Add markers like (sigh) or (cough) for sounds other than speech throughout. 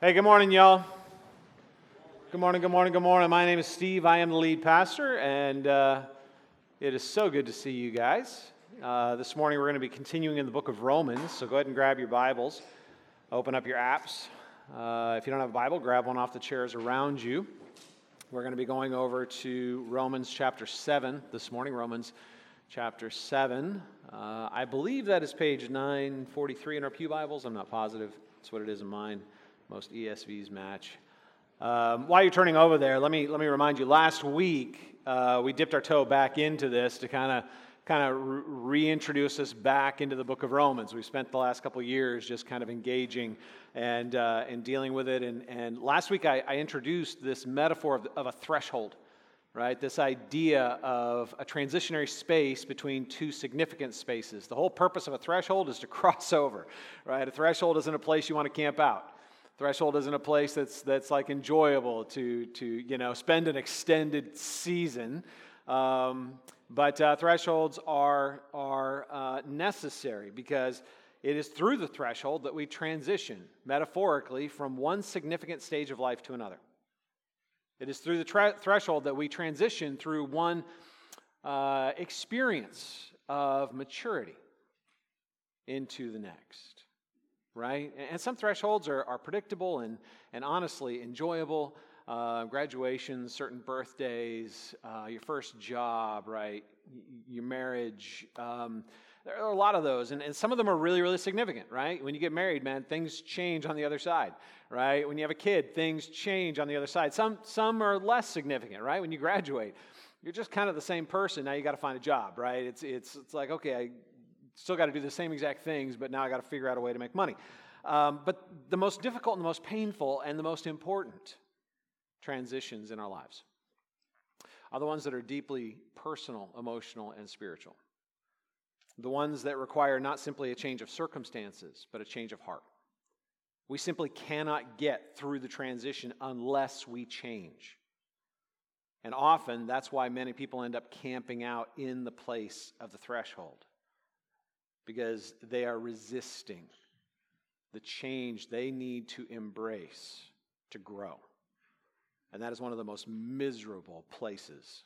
Hey, good morning, y'all. Good morning, good morning, good morning. My name is Steve. I am the lead pastor, and uh, it is so good to see you guys. Uh, this morning, we're going to be continuing in the book of Romans, so go ahead and grab your Bibles, open up your apps. Uh, if you don't have a Bible, grab one off the chairs around you. We're going to be going over to Romans chapter 7 this morning, Romans chapter 7. Uh, I believe that is page 943 in our Pew Bibles. I'm not positive. That's what it is in mine. Most ESVs match. Um, while you're turning over there, let me, let me remind you last week uh, we dipped our toe back into this to kind of kind of reintroduce us back into the book of Romans. We spent the last couple years just kind of engaging and, uh, and dealing with it. And, and last week I, I introduced this metaphor of, of a threshold, right? This idea of a transitionary space between two significant spaces. The whole purpose of a threshold is to (laughs) cross over, right? A threshold isn't a place you want to camp out. Threshold isn't a place that's, that's like enjoyable to, to you know, spend an extended season. Um, but uh, thresholds are, are uh, necessary because it is through the threshold that we transition, metaphorically, from one significant stage of life to another. It is through the tra- threshold that we transition through one uh, experience of maturity into the next right? And some thresholds are, are predictable and, and honestly enjoyable. Uh, graduations, certain birthdays, uh, your first job, right? Your marriage. Um, there are a lot of those, and, and some of them are really, really significant, right? When you get married, man, things change on the other side, right? When you have a kid, things change on the other side. Some, some are less significant, right? When you graduate, you're just kind of the same person. Now you got to find a job, right? It's, it's, it's like, okay, I still got to do the same exact things, but now I got to figure out a way to make money. Um, but the most difficult and the most painful and the most important transitions in our lives are the ones that are deeply personal, emotional, and spiritual. The ones that require not simply a change of circumstances, but a change of heart. We simply cannot get through the transition unless we change. And often that's why many people end up camping out in the place of the threshold because they are resisting the change they need to embrace to grow. And that is one of the most miserable places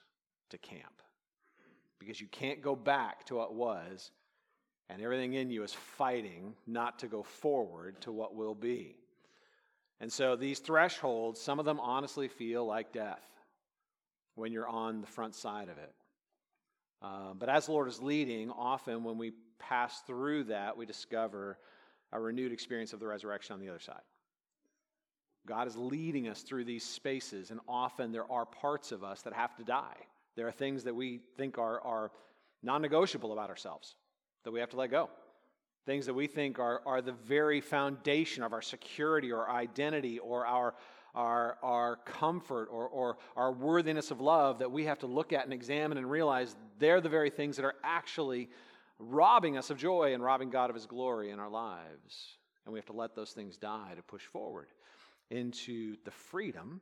to camp because you can't go back to what was, and everything in you is fighting not to go forward to what will be. And so these thresholds, some of them honestly feel like death when you're on the front side of it. Uh, but as the Lord is leading, often when we pass through that, we discover a renewed experience of the resurrection on the other side. God is leading us through these spaces, and often there are parts of us that have to die. There are things that we think are, are non negotiable about ourselves that we have to let go. Things that we think are, are the very foundation of our security or identity or our, our, our comfort or, or our worthiness of love that we have to look at and examine and realize they're the very things that are actually robbing us of joy and robbing God of his glory in our lives. And we have to let those things die to push forward into the freedom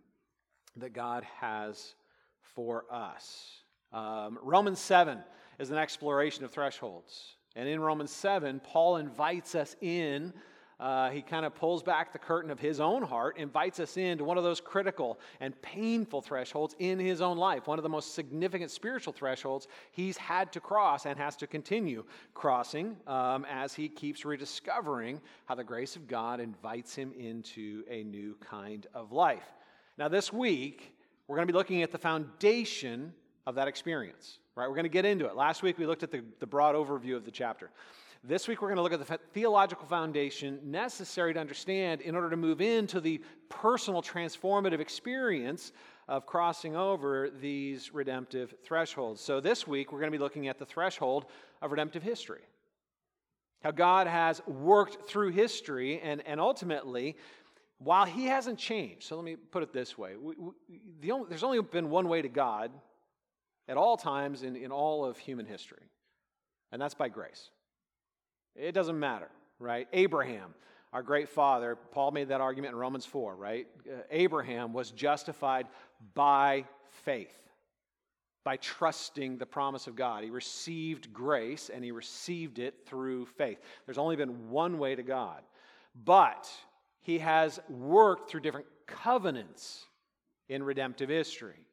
that God has for us. Um, Romans 7 is an exploration of thresholds. And in Romans 7, Paul invites us in uh, he kind of pulls back the curtain of his own heart, invites us into one of those critical and painful thresholds in his own life, one of the most significant spiritual thresholds he's had to cross and has to continue crossing um, as he keeps rediscovering how the grace of God invites him into a new kind of life. Now, this week, we're going to be looking at the foundation of that experience, right? We're going to get into it. Last week, we looked at the, the broad overview of the chapter. This week, we're going to look at the theological foundation necessary to understand in order to move into the personal transformative experience of crossing over these redemptive thresholds. So, this week, we're going to be looking at the threshold of redemptive history. How God has worked through history and, and ultimately, while He hasn't changed, so let me put it this way we, we, the only, there's only been one way to God at all times in, in all of human history, and that's by grace. It doesn't matter, right? Abraham, our great father, Paul made that argument in Romans 4, right? Uh, Abraham was justified by faith, by trusting the promise of God. He received grace and he received it through faith. There's only been one way to God. But he has worked through different covenants in redemptive history.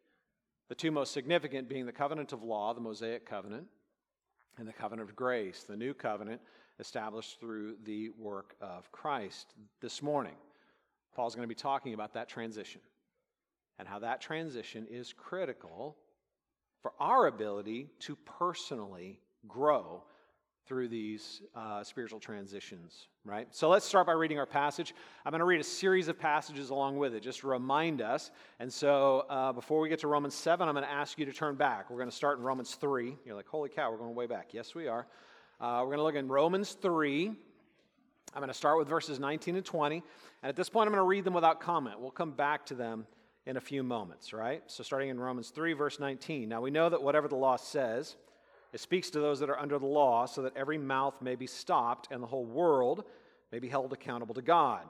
The two most significant being the covenant of law, the Mosaic covenant, and the covenant of grace, the new covenant established through the work of Christ. This morning, Paul's going to be talking about that transition and how that transition is critical for our ability to personally grow through these uh, spiritual transitions, right? So let's start by reading our passage. I'm going to read a series of passages along with it just to remind us. And so uh, before we get to Romans 7, I'm going to ask you to turn back. We're going to start in Romans 3. You're like, holy cow, we're going way back. Yes, we are. Uh, we're going to look in Romans 3. I'm going to start with verses 19 and 20. And at this point, I'm going to read them without comment. We'll come back to them in a few moments, right? So starting in Romans 3, verse 19. Now we know that whatever the law says, it speaks to those that are under the law, so that every mouth may be stopped and the whole world may be held accountable to God.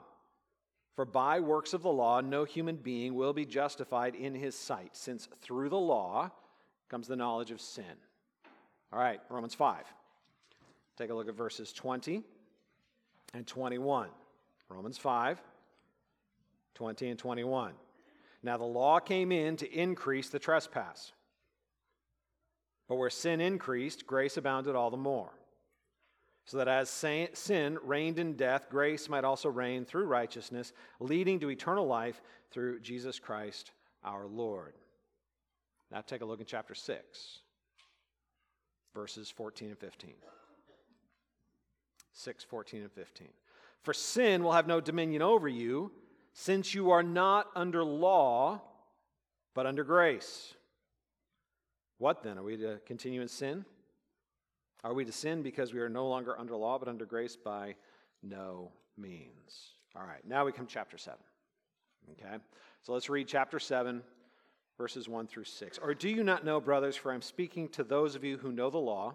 For by works of the law, no human being will be justified in his sight, since through the law comes the knowledge of sin. All right, Romans 5. Take a look at verses 20 and 21. Romans 5, 20 and 21. Now the law came in to increase the trespass. But where sin increased, grace abounded all the more. So that as sin reigned in death, grace might also reign through righteousness, leading to eternal life through Jesus Christ our Lord. Now take a look in chapter 6, verses 14 and 15. 6, 14, and 15. For sin will have no dominion over you, since you are not under law, but under grace. What then? Are we to continue in sin? Are we to sin because we are no longer under law, but under grace? By no means. All right, now we come chapter 7. Okay? So let's read chapter 7, verses 1 through 6. Or do you not know, brothers, for I'm speaking to those of you who know the law,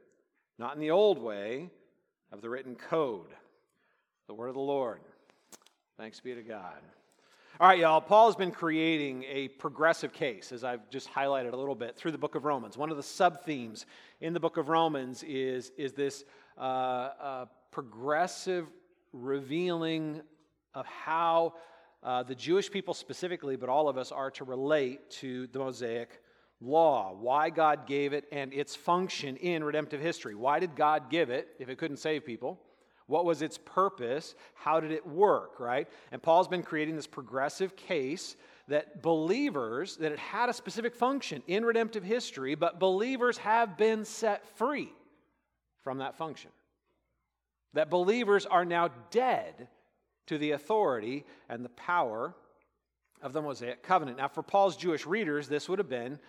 not in the old way of the written code. The word of the Lord. Thanks be to God. All right, y'all. Paul has been creating a progressive case, as I've just highlighted a little bit, through the book of Romans. One of the sub themes in the book of Romans is, is this uh, uh, progressive revealing of how uh, the Jewish people specifically, but all of us, are to relate to the Mosaic law, why God gave it, and its function in redemptive history. Why did God give it if it couldn't save people? What was its purpose? How did it work, right? And Paul's been creating this progressive case that believers, that it had a specific function in redemptive history, but believers have been set free from that function. That believers are now dead to the authority and the power of the Mosaic covenant. Now, for Paul's Jewish readers, this would have been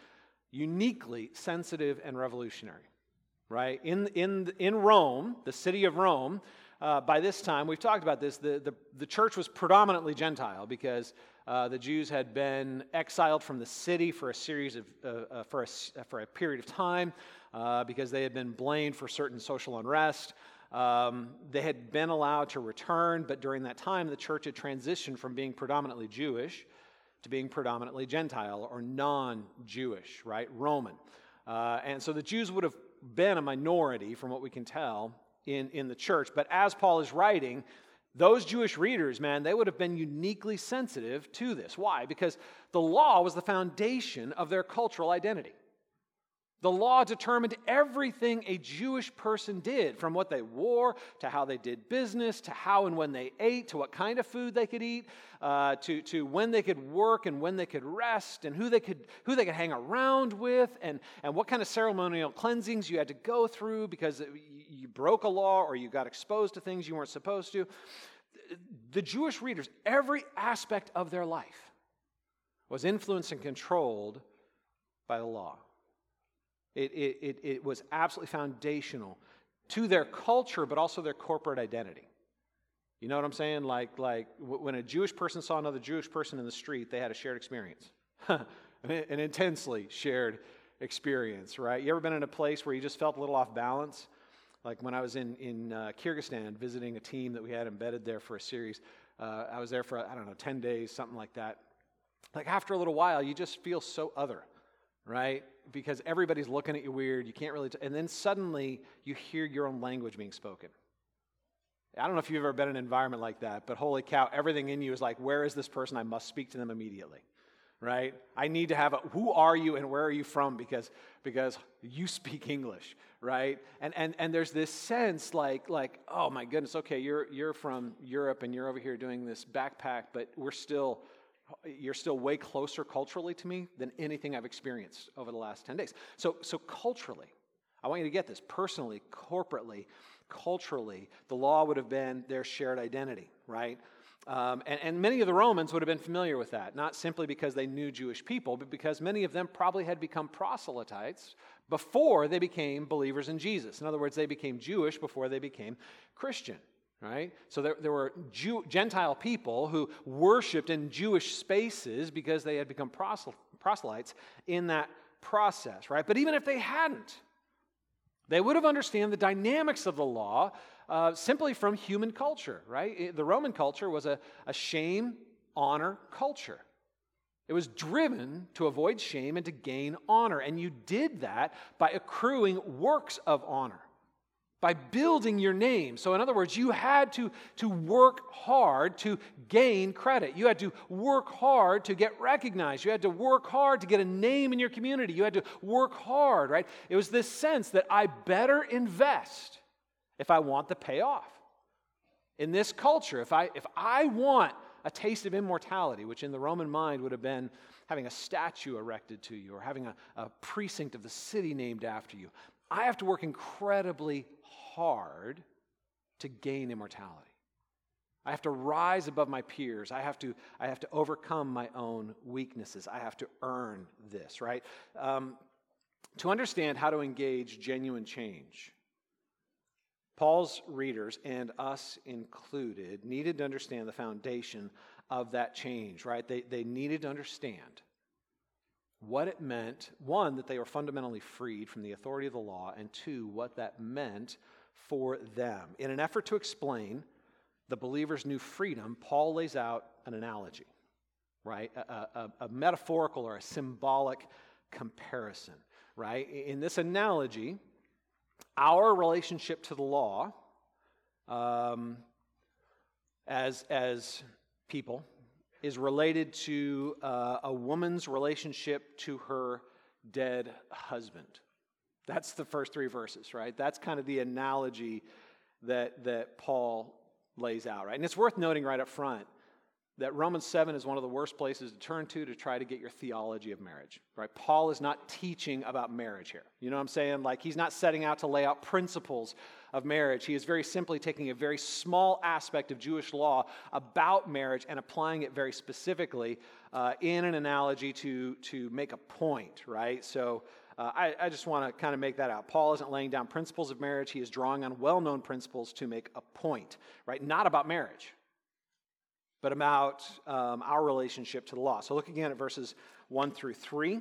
uniquely sensitive and revolutionary, right? In, in, in Rome, the city of Rome, uh, by this time, we've talked about this, the, the, the church was predominantly Gentile because uh, the Jews had been exiled from the city for a series of, uh, uh for, a, for a period of time uh, because they had been blamed for certain social unrest. Um, they had been allowed to return, but during that time, the church had transitioned from being predominantly Jewish to being predominantly Gentile or non Jewish, right? Roman. Uh, and so the Jews would have been a minority, from what we can tell, in, in the church. But as Paul is writing, those Jewish readers, man, they would have been uniquely sensitive to this. Why? Because the law was the foundation of their cultural identity. The law determined everything a Jewish person did, from what they wore to how they did business to how and when they ate to what kind of food they could eat uh, to, to when they could work and when they could rest and who they could, who they could hang around with and, and what kind of ceremonial cleansings you had to go through because you broke a law or you got exposed to things you weren't supposed to. The Jewish readers, every aspect of their life was influenced and controlled by the law. It, it, it, it was absolutely foundational to their culture, but also their corporate identity. You know what I'm saying? Like, like when a Jewish person saw another Jewish person in the street, they had a shared experience, (laughs) an intensely shared experience, right? You ever been in a place where you just felt a little off balance? Like when I was in, in uh, Kyrgyzstan visiting a team that we had embedded there for a series, uh, I was there for, I don't know, 10 days, something like that. Like after a little while, you just feel so other right? Because everybody's looking at you weird. You can't really, t- and then suddenly you hear your own language being spoken. I don't know if you've ever been in an environment like that, but holy cow, everything in you is like, where is this person? I must speak to them immediately, right? I need to have a, who are you and where are you from? Because, because you speak English, right? And, and, and there's this sense like, like, oh my goodness, okay, you're, you're from Europe and you're over here doing this backpack, but we're still, you're still way closer culturally to me than anything I've experienced over the last 10 days. So, so culturally, I want you to get this personally, corporately, culturally, the law would have been their shared identity, right? Um, and, and, many of the Romans would have been familiar with that, not simply because they knew Jewish people, but because many of them probably had become proselytes before they became believers in Jesus. In other words, they became Jewish before they became Christian right? So there, there were Jew, Gentile people who worshiped in Jewish spaces because they had become proselytes in that process, right? But even if they hadn't, they would have understood the dynamics of the law uh, simply from human culture, right? The Roman culture was a, a shame, honor culture. It was driven to avoid shame and to gain honor. And you did that by accruing works of honor by building your name. So, in other words, you had to, to work hard to gain credit. You had to work hard to get recognized. You had to work hard to get a name in your community. You had to work hard, right? It was this sense that I better invest if I want the payoff. In this culture, if I, if I want a taste of immortality, which in the Roman mind would have been having a statue erected to you or having a, a precinct of the city named after you, I have to work incredibly hard to gain immortality. I have to rise above my peers. I have to, I have to overcome my own weaknesses. I have to earn this, right? Um, to understand how to engage genuine change, Paul's readers, and us included, needed to understand the foundation of that change, right? They, they needed to understand what it meant one, that they were fundamentally freed from the authority of the law, and two, what that meant for them. In an effort to explain the believer's new freedom, Paul lays out an analogy, right? A, a, a metaphorical or a symbolic comparison, right? In this analogy, our relationship to the law um, as, as people is related to uh, a woman's relationship to her dead husband. That's the first three verses, right? That's kind of the analogy that, that Paul lays out, right? And it's worth noting right up front that Romans 7 is one of the worst places to turn to to try to get your theology of marriage, right? Paul is not teaching about marriage here. You know what I'm saying? Like, he's not setting out to lay out principles of marriage. He is very simply taking a very small aspect of Jewish law about marriage and applying it very specifically uh, in an analogy to, to make a point, right? So, uh, I, I, just want to kind of make that out. Paul isn't laying down principles of marriage, he is drawing on well known principles to make a point, right? Not about marriage, but about um, our relationship to the law. So look again at verses 1 through 3.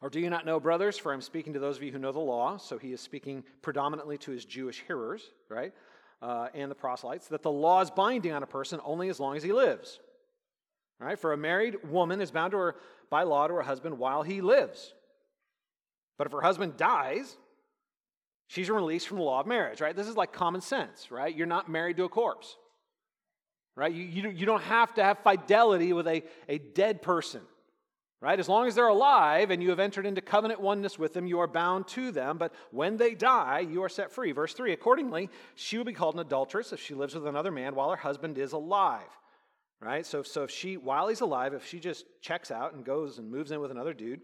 Or do you not know, brothers, for I'm speaking to those of you who know the law, so he is speaking predominantly to his Jewish hearers, right? Uh, and the proselytes, that the law is binding on a person only as long as he lives. Right? For a married woman is bound to her by law to her husband while he lives. But if her husband dies, she's released from the law of marriage, right? This is like common sense, right? You're not married to a corpse, right? You, you, you don't have to have fidelity with a, a dead person, right? As long as they're alive and you have entered into covenant oneness with them, you are bound to them. But when they die, you are set free. Verse 3 Accordingly, she will be called an adulteress if she lives with another man while her husband is alive, right? So, so if she, while he's alive, if she just checks out and goes and moves in with another dude,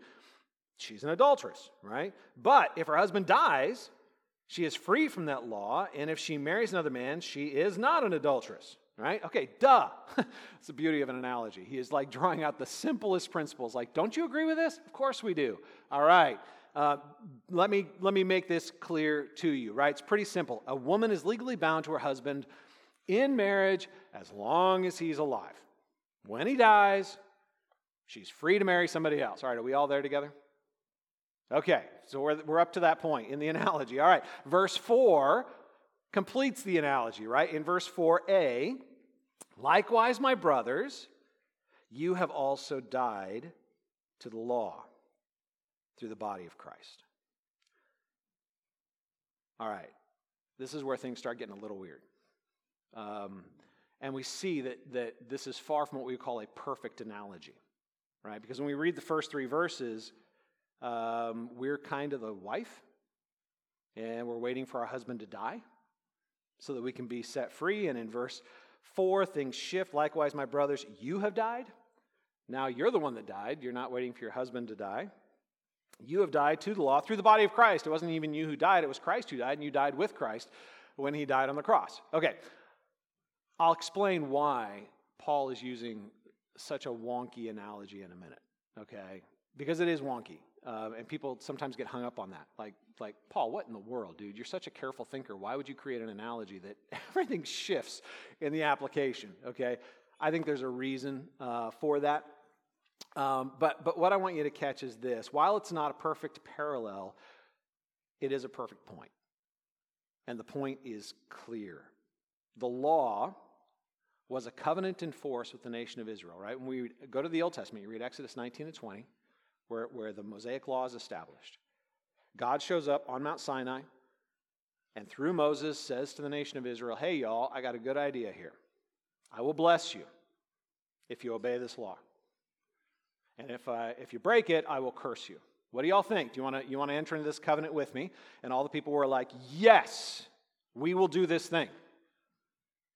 she's an adulteress, right? But if her husband dies, she is free from that law. And if she marries another man, she is not an adulteress, right? Okay, duh. (laughs) It's the beauty of an analogy. He is like drawing out the simplest principles. Like, don't you agree with this? Of course we do. All right. Uh, let me let me make this clear to you. Right? It's pretty simple. A woman is legally bound to her husband in marriage as long as he's alive. When he dies, she's free to marry somebody else. All right. Are we all there together? Okay. So we're, we're up to that point in the (laughs) analogy. All right. Verse four completes the analogy. Right? In verse four a Likewise, my brothers, you have also died to the law through the body of Christ. All right, this is where things start getting a little weird. Um, and we see that, that this is far from what we call a perfect analogy, right? Because when we read the first three verses, um, we're kind of the wife, and we're waiting for our husband to die so that we can be set free. And in verse Four, things shift. Likewise, my brothers, you have died. Now you're the one that died. You're not waiting for your husband to die. You have died to the law through the body of Christ. It wasn't even you who died, it was Christ who died, and you died with Christ when he died on the cross. Okay, I'll explain why Paul is using such a wonky analogy in a minute, okay? Because it is wonky. Uh, and people sometimes get hung up on that. Like, like, Paul, what in the world, dude? You're such a careful thinker. Why would you create an analogy that (laughs) everything shifts in the application? Okay, I think there's a reason uh, for that. Um, but, but what I want you to catch is this while it's not a perfect parallel, it is a perfect point. And the point is clear. The law was a covenant in force with the nation of Israel, right? When we go to the Old Testament, you read Exodus 19 and 20 where, where the Mosaic law is established. God shows up on Mount Sinai and through Moses says to the nation of Israel, Hey, y'all, I got a good idea here. I will bless you if you obey this law. And if, if you break it, I will curse you. What do y'all think? Do you want to you want to enter into this covenant with me? And all the people were like, Yes, we will do this thing.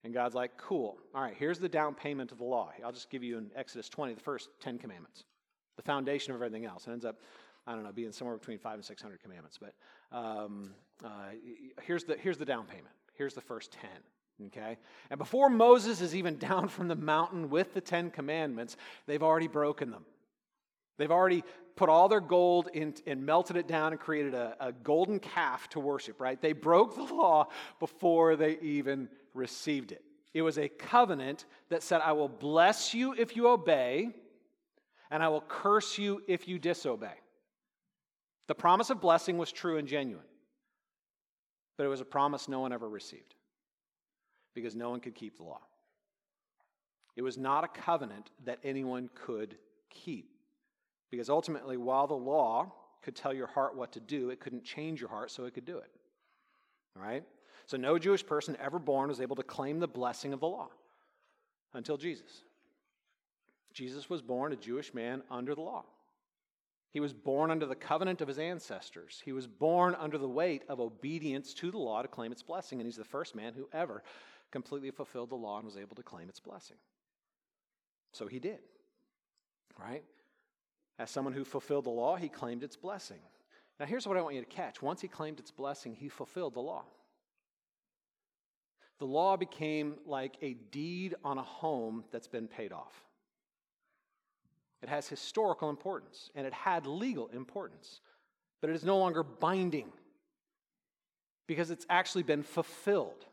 And God's like, Cool. All right, here's the down payment of the law. I'll just give you in Exodus 20 the first 10 commandments the foundation of everything else. It ends up, I don't know, being somewhere between five and 600 commandments. But um, uh, here's, the, here's the down payment. Here's the first 10. Okay? And before Moses is even down from the mountain with the Ten Commandments, they've already broken them. They've already put all their gold in, and melted it down and created a, a golden calf to worship, right? They broke the law before they even received it. It was a covenant that said, I will bless you if you obey, and I will curse you if you disobey. The promise of blessing was true and genuine, but it was a promise no one ever received because no one could keep the law. It was not a covenant that anyone could keep because ultimately, while the law could tell your heart what to do, it couldn't change your heart so it could do it. All right? So, no Jewish person ever born was able to claim the blessing of the law until Jesus. Jesus was born a Jewish man under the law. He was born under the covenant of his ancestors. He was born under the weight of obedience to the law to claim its blessing, and he's the first man who ever completely fulfilled the law and was able to claim its blessing. So he did, right? As someone who fulfilled the law, he claimed its blessing. Now, here's what I want you to catch. Once he claimed its blessing, he fulfilled the law. The law became like a deed on a home that's been paid off. It has historical importance and it had legal importance, but it is no longer binding because it's actually been fulfilled.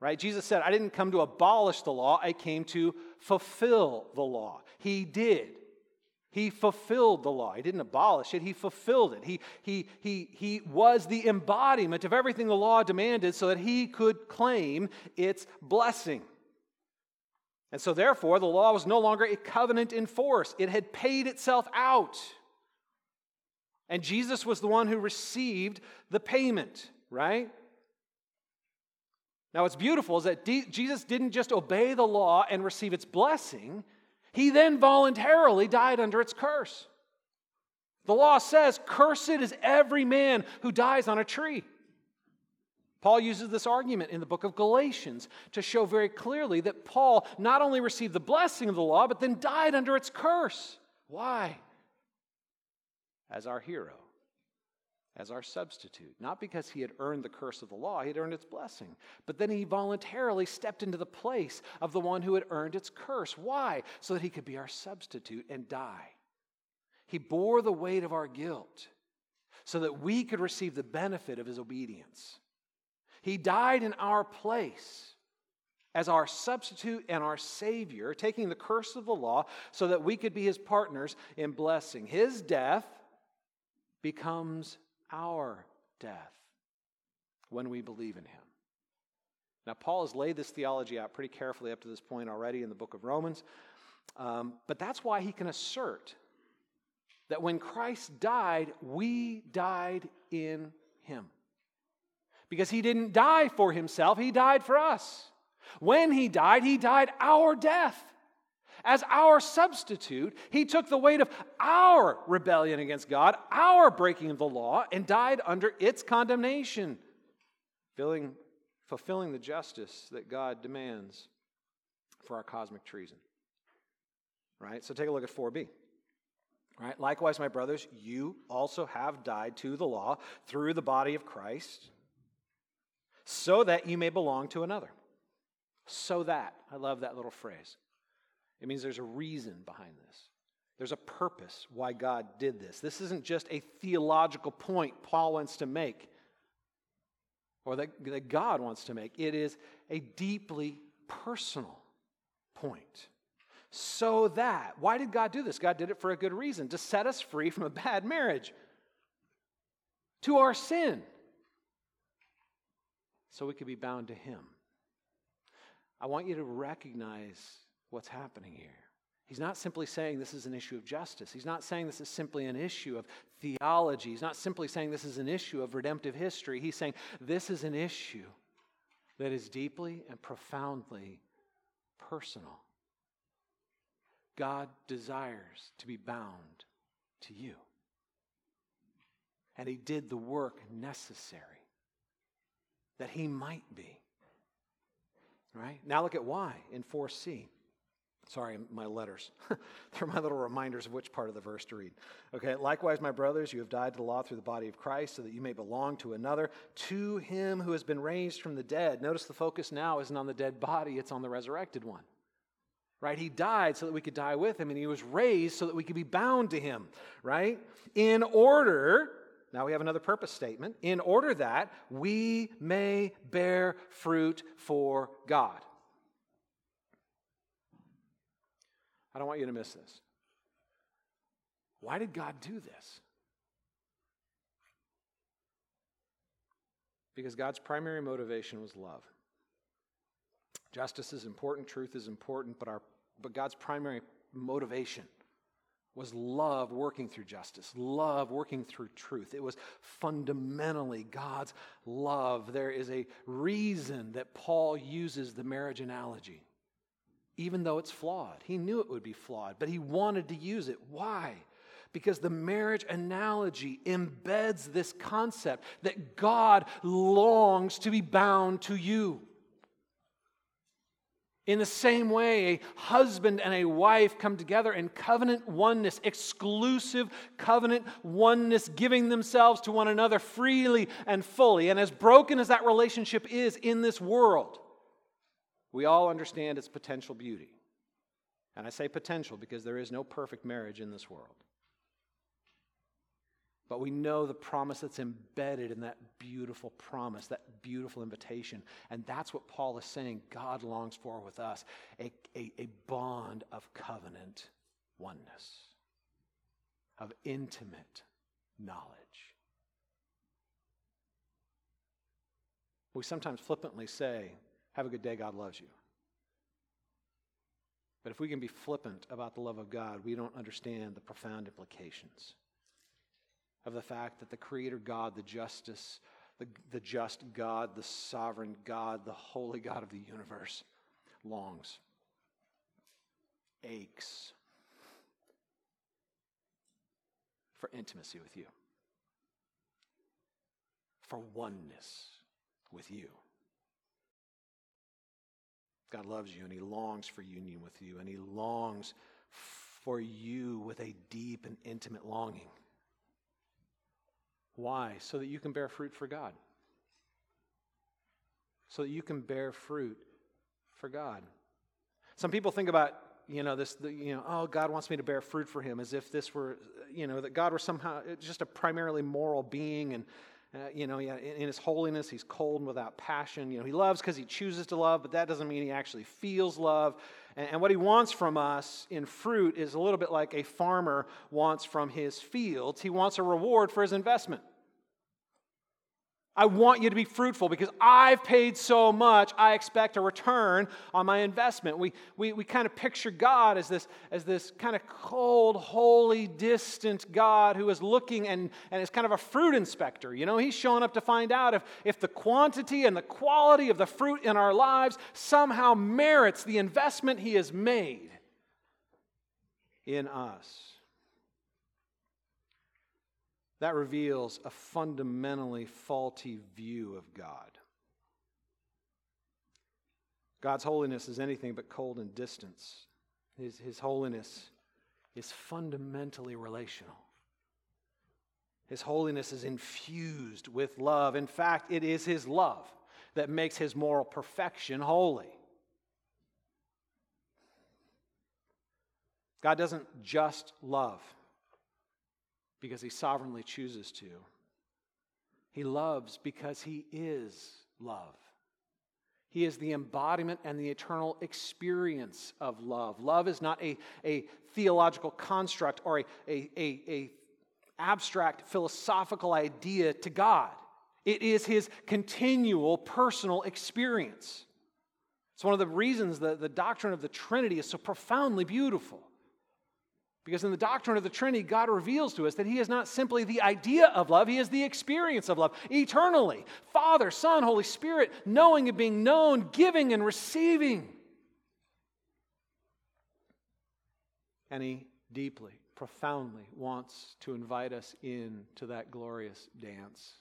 Right? Jesus said, I didn't come to abolish the law, I came to fulfill the law. He did. He fulfilled the law. He didn't abolish it, he fulfilled it. He, he, he, he was the embodiment of everything the law demanded so that he could claim its blessing. And so, therefore, the law was no longer a covenant in force, it had paid itself out. And Jesus was the one who received the payment, right? Now, what's beautiful is that Jesus didn't just obey the law and receive its blessing, he then voluntarily died under its curse. The law says, Cursed is every man who dies on a tree. Paul uses this argument in the book of Galatians to show very clearly that Paul not only received the blessing of the law, but then died under its curse. Why? As our hero, as our substitute. Not because he had earned the curse of the law, he had earned its blessing. But then he voluntarily stepped into the place of the one who had earned its curse. Why? So that he could be our substitute and die. He bore the weight of our guilt so that we could receive the benefit of his obedience. He died in our place as our substitute and our Savior, taking the curse of the law so that we could be His partners in blessing. His death becomes our death when we believe in Him. Now, Paul has laid this theology out pretty carefully up to this point already in the book of Romans, um, but that's why he can assert that when Christ died, we died in Him because he didn't die for himself, he died for us. When he died, he died our death. As our substitute, he took the weight of our rebellion against God, our breaking of the law, and died under its condemnation, fulfilling, fulfilling the justice that God demands for our cosmic treason. Right? So take a look at 4b. Right? Likewise, my brothers, you also have died to the law through the body of Christ so that you may belong to another. So that. I love that little phrase. It means there's a reason behind this. There's a purpose why God did this. This isn't just a theological point Paul wants to make or that, that God wants to make. It is a deeply personal point. So that, why did God do this? God did it for a good reason to set us free from a bad marriage, to our sin so we could be bound to Him. I want you to recognize what's happening here. He's not simply saying this is an issue of justice. He's not saying this is simply an issue of theology. He's not simply saying this is an issue of redemptive history. He's saying this is an issue that is deeply and profoundly personal. God desires to be bound to you. And He did the work necessary that he might be. Right? Now look at why in 4c. Sorry, my letters. (laughs) They're my little reminders of which part of the verse to read. Okay, likewise, my brothers, you have died to the law through the body of Christ, so that you may belong to another, to him who has been raised from the dead. Notice the focus now isn't on the dead body, it's on the resurrected one. Right? He died so that we could die with him, and he was raised so that we could be bound to him, right? In order now we have another purpose statement in order that we may bear fruit for God. I don't want you to miss this. Why did God do this? Because God's primary motivation was love. Justice is important, truth is important, but, our, but God's primary motivation was love working through justice, love working through truth. It was fundamentally God's love. There is a reason that Paul uses the marriage analogy, even though it's flawed. He knew it would be flawed, but he wanted to use it. Why? Because the marriage analogy embeds this concept that God longs to be bound to you. In the same way, a husband and a wife come together in covenant oneness, exclusive covenant oneness, giving themselves to one another freely and fully. And as broken as that relationship is in this world, we all understand its potential beauty. And I say potential because there is no perfect marriage in this world. But we know the promise that's embedded in that beautiful promise, that beautiful invitation. And that's what Paul is saying God longs for with us a, a, a bond of covenant oneness, of intimate knowledge. We sometimes flippantly say, Have a good day, God loves you. But if we can be flippant about the love of God, we don't understand the profound implications of the fact that the Creator God, the justice, the, the just God, the sovereign God, the holy God of the universe longs, aches for intimacy with you, for oneness with you. God loves you and He longs for union with you, and He longs for you with a deep and intimate longing. Why? So that you can bear fruit for God. So that you can bear fruit for God. Some people think about, you know, this, you know, oh, God wants me to bear fruit for Him as if this were, you know, that God were somehow just a primarily moral being and, uh, you know, in, in, his holiness, he's cold and without passion. You know, he loves because he chooses to love, but that doesn't mean he actually feels love. And, and what he wants from us in fruit is a little bit like a farmer wants from his fields. He wants a reward for his investment. I want you to be fruitful because I've paid so much, I expect a return on my investment. We, we, we kind of picture God as this, as this kind of cold, holy, distant God who is looking and, and is kind of a fruit inspector. You know, he's showing up to find out if, if the quantity and the quality of the fruit in our lives somehow merits the investment he has made in us. That reveals a fundamentally faulty view of God. God's holiness is anything but cold and distance. His, his holiness is fundamentally relational. His holiness is infused with love. In fact, it is His love that makes His moral perfection holy. God doesn't just love because he sovereignly chooses to. He loves because he is love. He is the embodiment and the eternal experience of love. Love is not a, a theological construct or a, a, a, a abstract philosophical idea to God. It is his continual personal experience. It's one of the reasons that the doctrine of the Trinity is so profoundly beautiful. Because in the doctrine of the Trinity, God reveals to us that He is not simply the idea of love, He is the experience of love eternally. Father, Son, Holy Spirit, knowing and being known, giving and receiving. And He deeply, profoundly wants to invite us in to that glorious dance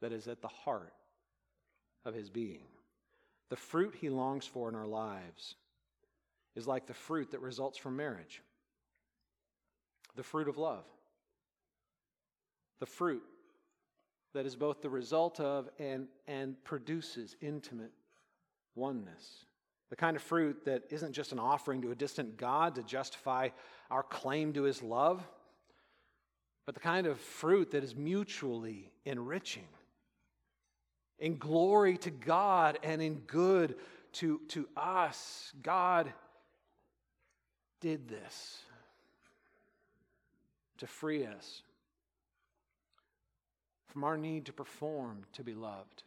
that is at the heart of His being. The fruit He longs for in our lives is like the fruit that results from marriage the fruit of love. The fruit that is both the result of and, and produces intimate oneness. The kind of fruit that isn't just an offering to a distant God to justify our claim to his love, but the kind of fruit that is mutually enriching in glory to God and in good to, to us. God did this to free us from our need to perform to be loved,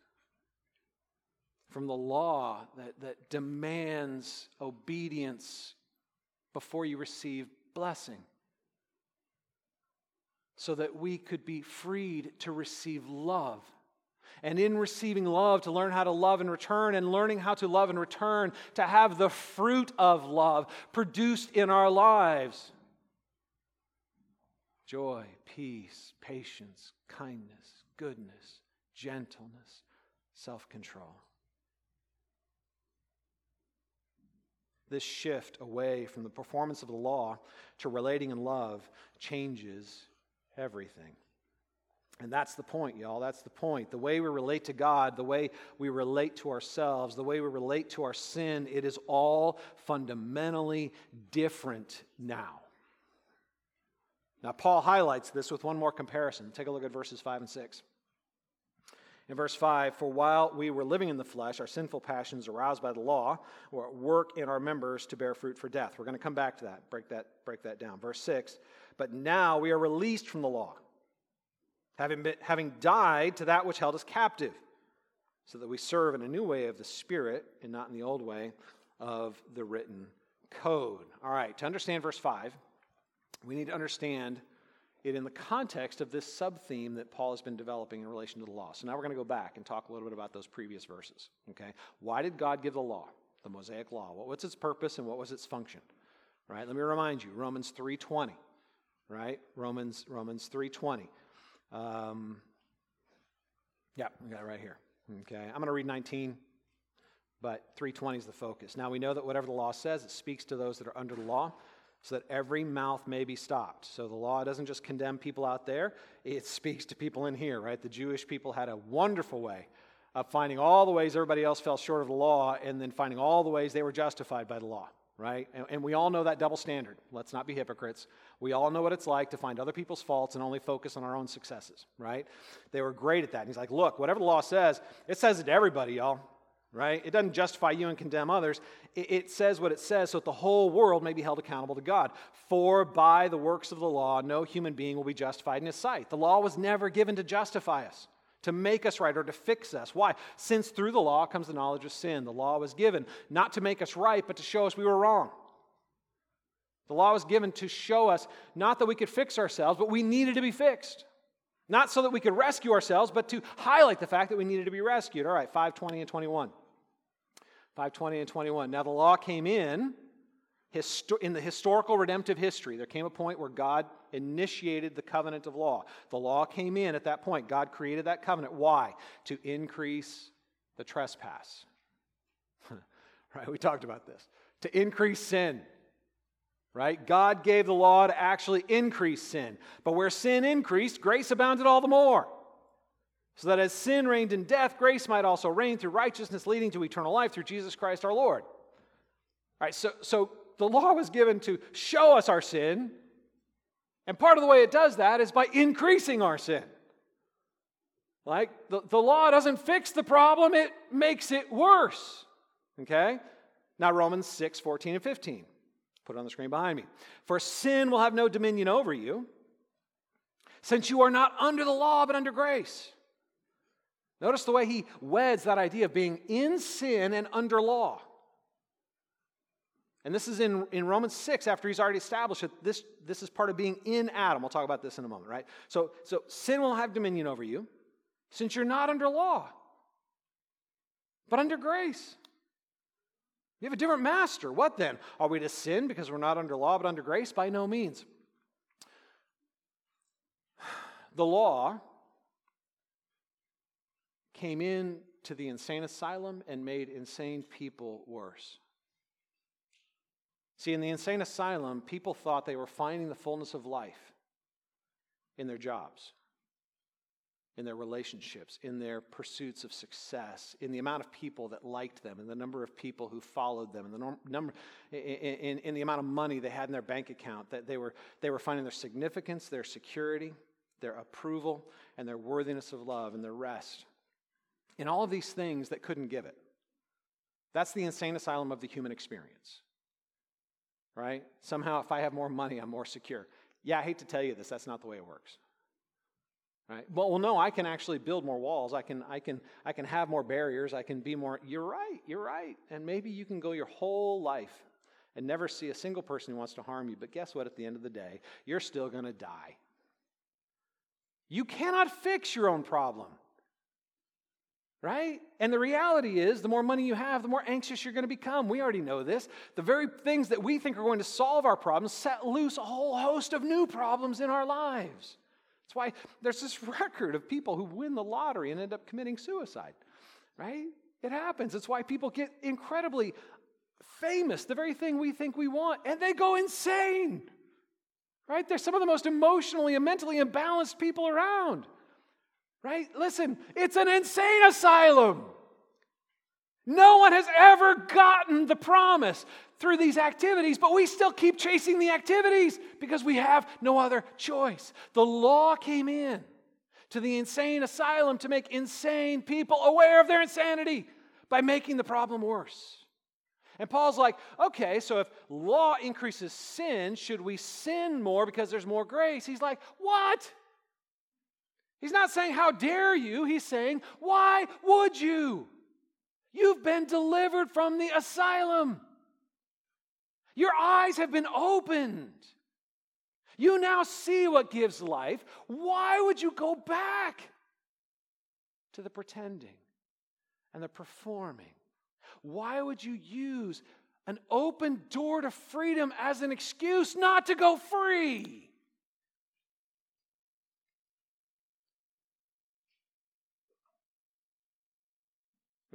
from the law that, that demands obedience before you receive blessing, so that we could be freed to receive love and in receiving love, to learn how to love in return, and learning how to love in return, to have the fruit of love produced in our lives joy, peace, patience, kindness, goodness, gentleness, self control. This shift away from the performance of the law to relating in love changes everything. And that's the point, y'all. That's the point. The way we relate to God, the way we relate to ourselves, the way we relate to our sin, it is all fundamentally different now. Now, Paul highlights this with one more comparison. Take a look at verses 5 and 6. In verse 5, for while we were living in the flesh, our sinful passions aroused by the law were at work in our members to bear fruit for death. We're going to come back to that, break that, break that down. Verse 6, but now we are released from the law having, been, having died to that which held us captive, so that we serve in a new way of the Spirit and not in the old way of the written code. All right, to understand verse 5, we need to understand it in the context of this sub theme that Paul has been developing in relation to the law. So now we're going to go back and talk a little bit about those previous verses. Okay? Why did God give the law, the Mosaic law? What was its purpose and what was its function? Right? Let me remind you, Romans 3:20 right? Romans Romans 3:20. Um, yeah, we got it right here. Okay, I'm going to read 19, but 320 is the focus. Now we know that whatever the law says, it speaks to those that are under the law, so that every mouth may be stopped. So the law doesn't just condemn people out there, it speaks to people in here, right? The Jewish people had a wonderful way of finding all the ways everybody else fell short of the law and then finding all the ways they were justified by the law right? And, and, we all know that double standard. Let's not be hypocrites. We all know what it's like to find other people's faults and only focus on our own successes, right? They were great at that. And he's like, look, whatever the law says, it says it to everybody, y'all, right? It doesn't justify you and condemn others. It, it says what it says so that the whole world may be held accountable to God. For by the works of the law, no human being will be justified in his sight. The law was never given to justify us to make us right or to fix us. Why? Since through the law comes the knowledge of sin. The law was given not to make us right, but to show us we were wrong. The law was given to show us not that we could fix ourselves, but we needed to be fixed. Not so that we could rescue ourselves, but to highlight the fact that we needed to be rescued. All right, 520 and 21. 520 and 21. Now the law came in in the historical redemptive history. There came a point where God initiated the covenant of law. The law came in at that point. God created that covenant. Why? To increase the trespass. (laughs) right? We talked about this. To increase sin. Right? God gave the law to actually increase sin. But where sin increased, grace abounded all the more. So that as sin reigned in death, grace might also reign through righteousness, leading to eternal life through Jesus Christ our Lord. All right, so, so the law was given to show us our sin and part of the way it does that is by increasing our sin. Like the, the law doesn't fix the problem, it makes it worse. Okay? Now, Romans 6, 14, and 15. Put it on the screen behind me. For sin will have no dominion over you, since you are not under the law, but under grace. Notice the way he weds that idea of being in sin and under law. And this is in, in Romans 6 after he's already established that this, this is part of being in Adam. We'll talk about this in a moment, right? So, so sin will have dominion over you since you're not under law, but under grace. You have a different master. What then? Are we to sin because we're not under law but under grace? By no means. The law came in to the insane asylum and made insane people worse. See, in the insane asylum, people thought they were finding the fullness of life in their jobs, in their relationships, in their pursuits of success, in the amount of people that liked them, in the number of people who followed them, in the number, in, in, in the amount of money they had in their bank account. That they were, they were finding their significance, their security, their approval, and their worthiness of love and their rest in all of these things that couldn't give it. That's the insane asylum of the human experience right? Somehow, if I have more money, I'm more secure. Yeah, I hate to tell you this, that's not the way it works. Right? Well, well, no, I can actually build more walls. I can, I can, I can have more barriers. I can be more. You're right. You're right. And maybe you can go your whole life and never see a single person who wants to harm you. But guess what? At the end of the day, you're still going to die. You cannot fix your own problem right? And the reality is, the more money you have, the more anxious you're going to become. We already know this. The very things that we think are going to solve our problems set loose a whole host of new problems in our lives. That's why there's this (laughs) record of people who win the lottery and end up committing suicide, right? It happens. It's why people get incredibly famous, the very thing we think we want, and they go insane, right? They're some of the most emotionally and mentally imbalanced people around. Right? Listen, it's an insane asylum. No one has ever gotten the promise through these activities, but we still keep chasing the activities because we have no other choice. The law came in to the insane asylum to make insane people aware of their insanity by making the problem worse. And Paul's like, okay, so if law increases sin, should we sin more because there's more grace? He's like, what? He's not saying, How dare you? He's saying, Why would you? You've been delivered from the asylum. Your eyes have been opened. You now see what gives life. Why would you go back to the pretending and the performing? Why would you use an open door to freedom as an excuse not to go free?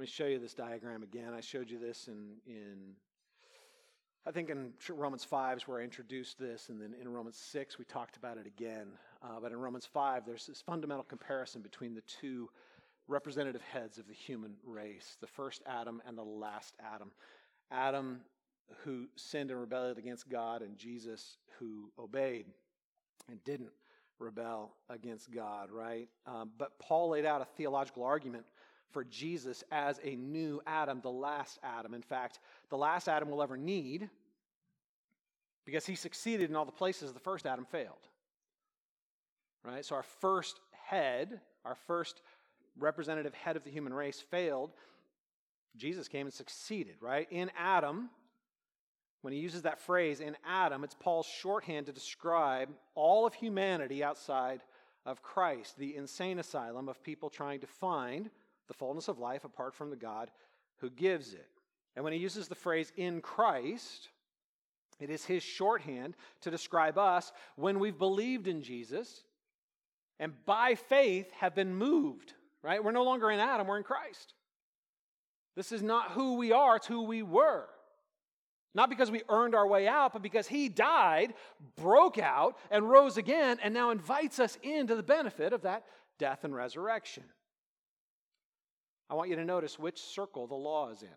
Me show you this diagram again. I showed you this in, in I think in Romans 5 is where I introduced this, and then in Romans 6 we talked about it again. Uh, but in Romans 5, there's this fundamental comparison between the two representative heads of the human race the first Adam and the last Adam. Adam, who sinned and rebelled against God, and Jesus, who obeyed and didn't rebel against God, right? Um, but Paul laid out a theological argument for Jesus as a new Adam, the last Adam. In fact, the last Adam we'll ever need because he succeeded in all the places the first Adam failed. Right? So our first head, our first representative head of the human race failed. Jesus came and succeeded, right? In Adam, when he uses that phrase, in Adam, it's Paul's shorthand to describe all of humanity outside of Christ, the insane asylum of people trying to find the fullness of life apart from the God who gives it. And when he uses the phrase in Christ, it is his shorthand to describe us when we've believed in Jesus and by faith have been moved, right? We're no longer in Adam, we're in Christ. This is not who we are, it's who we were. Not because we earned our way out, but because he died, broke out, and rose again, and now invites us into the benefit of that death and resurrection. I want you to notice which circle the law is in.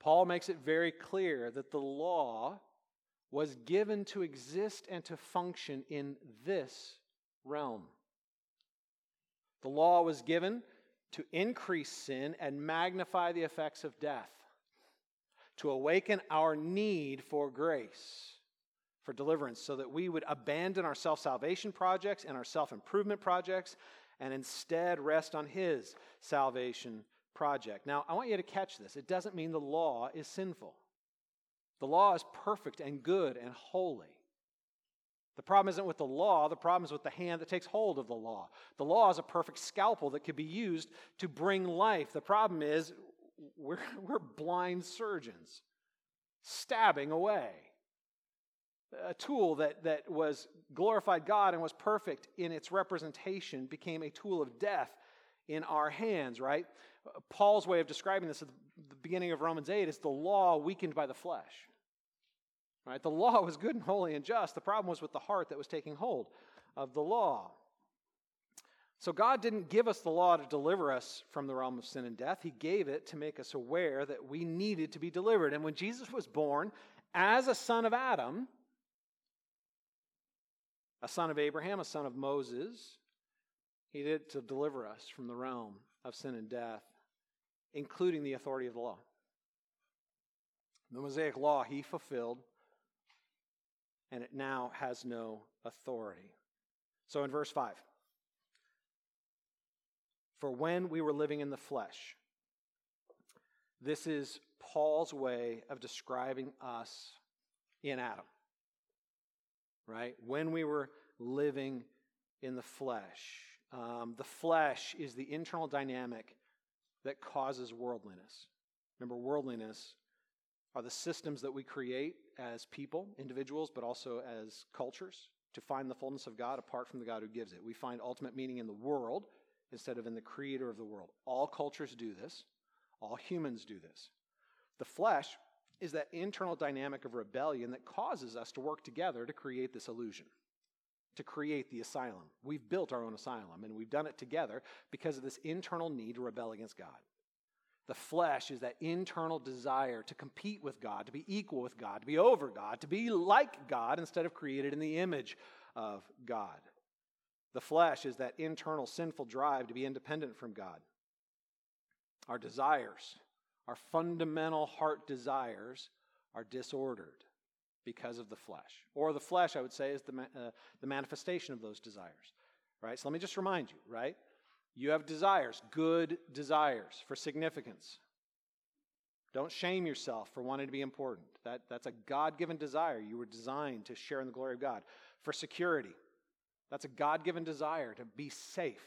Paul makes it very clear that the law was given to exist and to function in this realm. The law was given to increase sin and magnify the effects of death, to awaken our need for grace, for deliverance, so that we would abandon our self salvation projects and our self improvement projects and instead rest on His salvation project. Now, I want you to catch this. It doesn't mean the law is sinful, the law is perfect and good and holy. The problem isn't with the law, the problem is with the hand that takes hold of the law. The law is a perfect scalpel that could be used to bring life. The problem is we're, (laughs) we're blind surgeons stabbing away. A tool that, that was glorified God and was perfect in its representation became a tool of death in our hands, right? Paul's way of describing this at the beginning of Romans 8 is the law weakened by the flesh. Right? The law was good and holy and just. The problem was with the heart that was taking hold of the law. So God didn't give us the law to deliver us from the realm of sin and death. He gave it to make us aware that we needed to be delivered. And when Jesus was born as a son of Adam, a son of Abraham, a son of Moses, he did it to deliver us from the realm of sin and death, including the authority of the law. The Mosaic law he fulfilled and it now has no authority. So in verse 5, for when we were living in the flesh, this is Paul's way of describing us in Adam. Right? When we were living in the flesh. Um, the flesh is the internal dynamic that causes worldliness. Remember, worldliness are the systems that we create as people, individuals, but also as cultures to find the fullness of God apart from the God who gives it. We find ultimate meaning in the world instead of in the creator of the world. All cultures do this, all humans do this. The flesh is that internal dynamic of rebellion that causes us to work together to create this illusion, to create the asylum. We've built our own asylum, and we've done it together because of this internal need to rebel against God. The flesh is that internal desire to compete with God, to be equal with God, to be over God, to be like God instead of created in the image of God. The flesh is that internal sinful drive to be independent from God. Our desires, our fundamental heart desires, are disordered because of the flesh. Or the flesh, I would say, is the, uh, the manifestation of those desires. Right? So let me just remind you, right? You have desires, good desires for significance. Don't shame yourself for wanting to be important. That, that's a God given desire. You were designed to share in the glory of God. For security, that's a God given desire to be safe.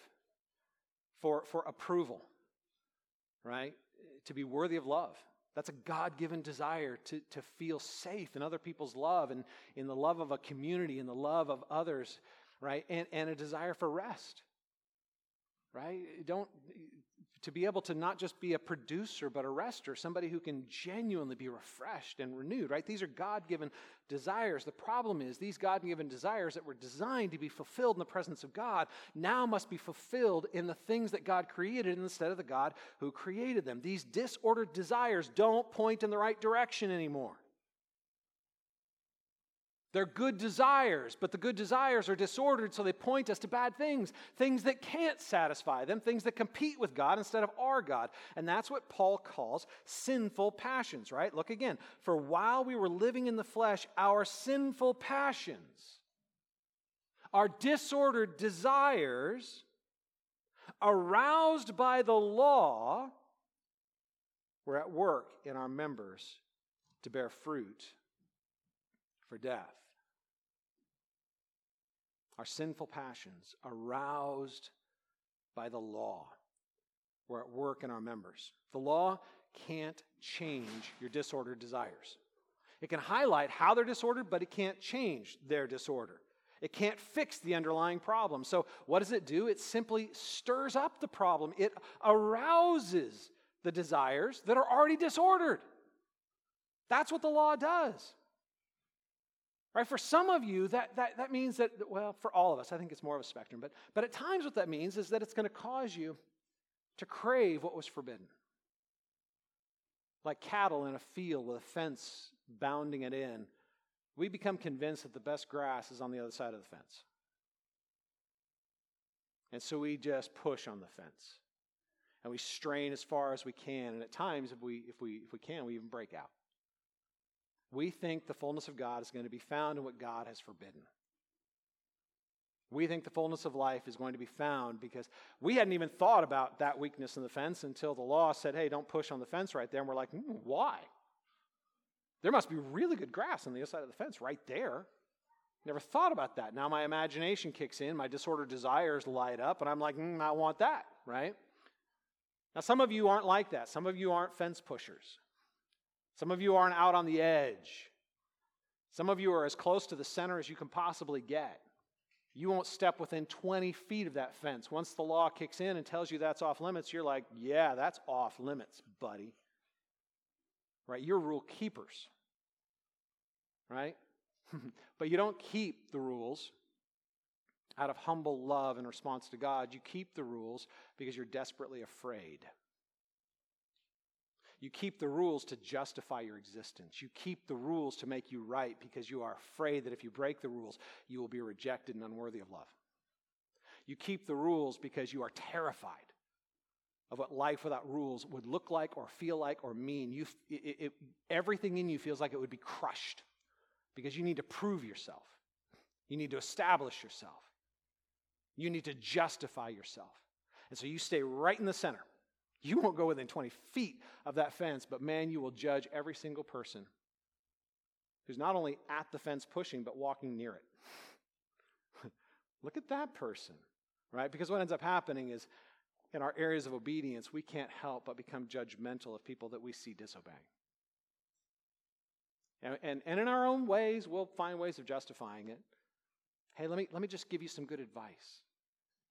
For, for approval, right? To be worthy of love. That's a God given desire to, to feel safe in other people's love and in the love of a community, in the love of others, right? And, and a desire for rest right? Don't to be able to not just be a producer but a rester, somebody who can genuinely be refreshed and renewed, right? These are God-given desires. The problem is these God-given desires that were designed to be fulfilled in the presence of God now must be fulfilled in the things that God created instead of the God who created them. These disordered desires don't point in the right direction anymore. They're good desires, but the good desires are disordered, so they point us to bad things, things that can't satisfy them, things that compete with God instead of our God. And that's what Paul calls sinful passions, right? Look again. For while we were living in the flesh, our sinful passions, our disordered desires, aroused by the law, were at work in our members to bear fruit for death. Our sinful passions, aroused by the law, were at work in our members. The law can't change your disordered desires. It can highlight how they're disordered, but it can't change their disorder. It can't fix the underlying problem. So, what does it do? It simply stirs up the problem. It arouses the desires that are already disordered. That's what the law does. Right? For some of you, that, that, that means that, well, for all of us, I think it's more of a spectrum, but, but at times what that means is that it's going to cause you to crave what was forbidden. Like cattle in a field with a fence bounding it in, we become convinced that the best grass is on the other side of the fence. And so we just push on the fence. And we strain as far as we can. And at times, if we, if we, if we can, we even break out. We think the fullness of God is going to be found in what God has forbidden. We think the fullness of life is going to be found because we hadn't even thought about that weakness in the fence until the law said, hey, don't push on the fence right there. And we're like, mm, why? There must be really good grass on the other side of the fence right there. Never thought about that. Now my imagination kicks in, my disordered desires light up, and I'm like, mm, I want that, right? Now, some of you aren't like that. Some of you aren't fence pushers. Some of you aren't out on the edge. Some of you are as close to the center as you can possibly get. You won't step within 20 feet of that fence. Once the law kicks in and tells you that's off limits, you're like, yeah, that's off limits, buddy. Right? You're rule keepers. Right? (laughs) but you don't keep the rules out of humble love and response to God. You keep the rules because you're desperately afraid. You keep the rules to justify your existence. You keep the rules to make you right because you are afraid that if you break the rules, you will be rejected and unworthy of love. You keep the rules because you are terrified of what life without rules would look like or feel like or mean. You, it, it, everything in you feels like it would be crushed because you need to prove yourself. You need to establish yourself. You need to justify yourself. And so you stay right in the center. You won't go within 20 feet of that fence, but man, you will judge every single person who's not only at the fence pushing, but walking near it. (laughs) Look at that person, right? Because what ends up happening is in our areas of obedience, we can't help but become judgmental of people that we see disobeying. And, and, and in our own ways, we'll find ways of justifying it. Hey, let me, let me just give you some good advice.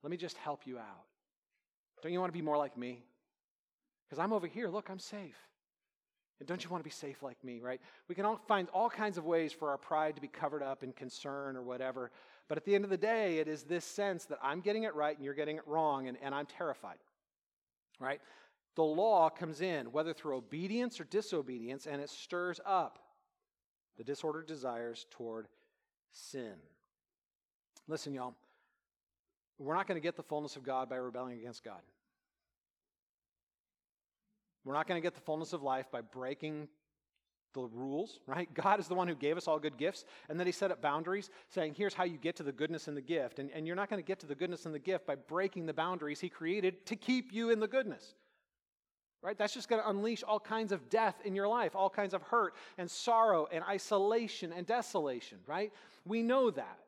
Let me just help you out. Don't you want to be more like me? Because I'm over here. Look, I'm safe. And don't you want to be safe like me, right? We can all find all kinds of ways for our pride to be covered up in concern or whatever. But at the end of the day, it is this sense that I'm getting it right and you're getting it wrong, and, and I'm terrified, right? The law comes in, whether through obedience or disobedience, and it stirs up the disordered desires toward sin. Listen, y'all, we're not going to get the fullness of God by rebelling against God. We're not going to get the fullness of life by breaking the rules, right? (laughs) God is the one who gave us all good gifts, and then He set up boundaries, saying, here's how you get to the goodness and the gift. And, and you're not going to get to the goodness and the gift by breaking the boundaries He created to keep you in the goodness. Right? That's just going to unleash all kinds of death in your life, all kinds of hurt and sorrow and isolation and desolation, right? We know that.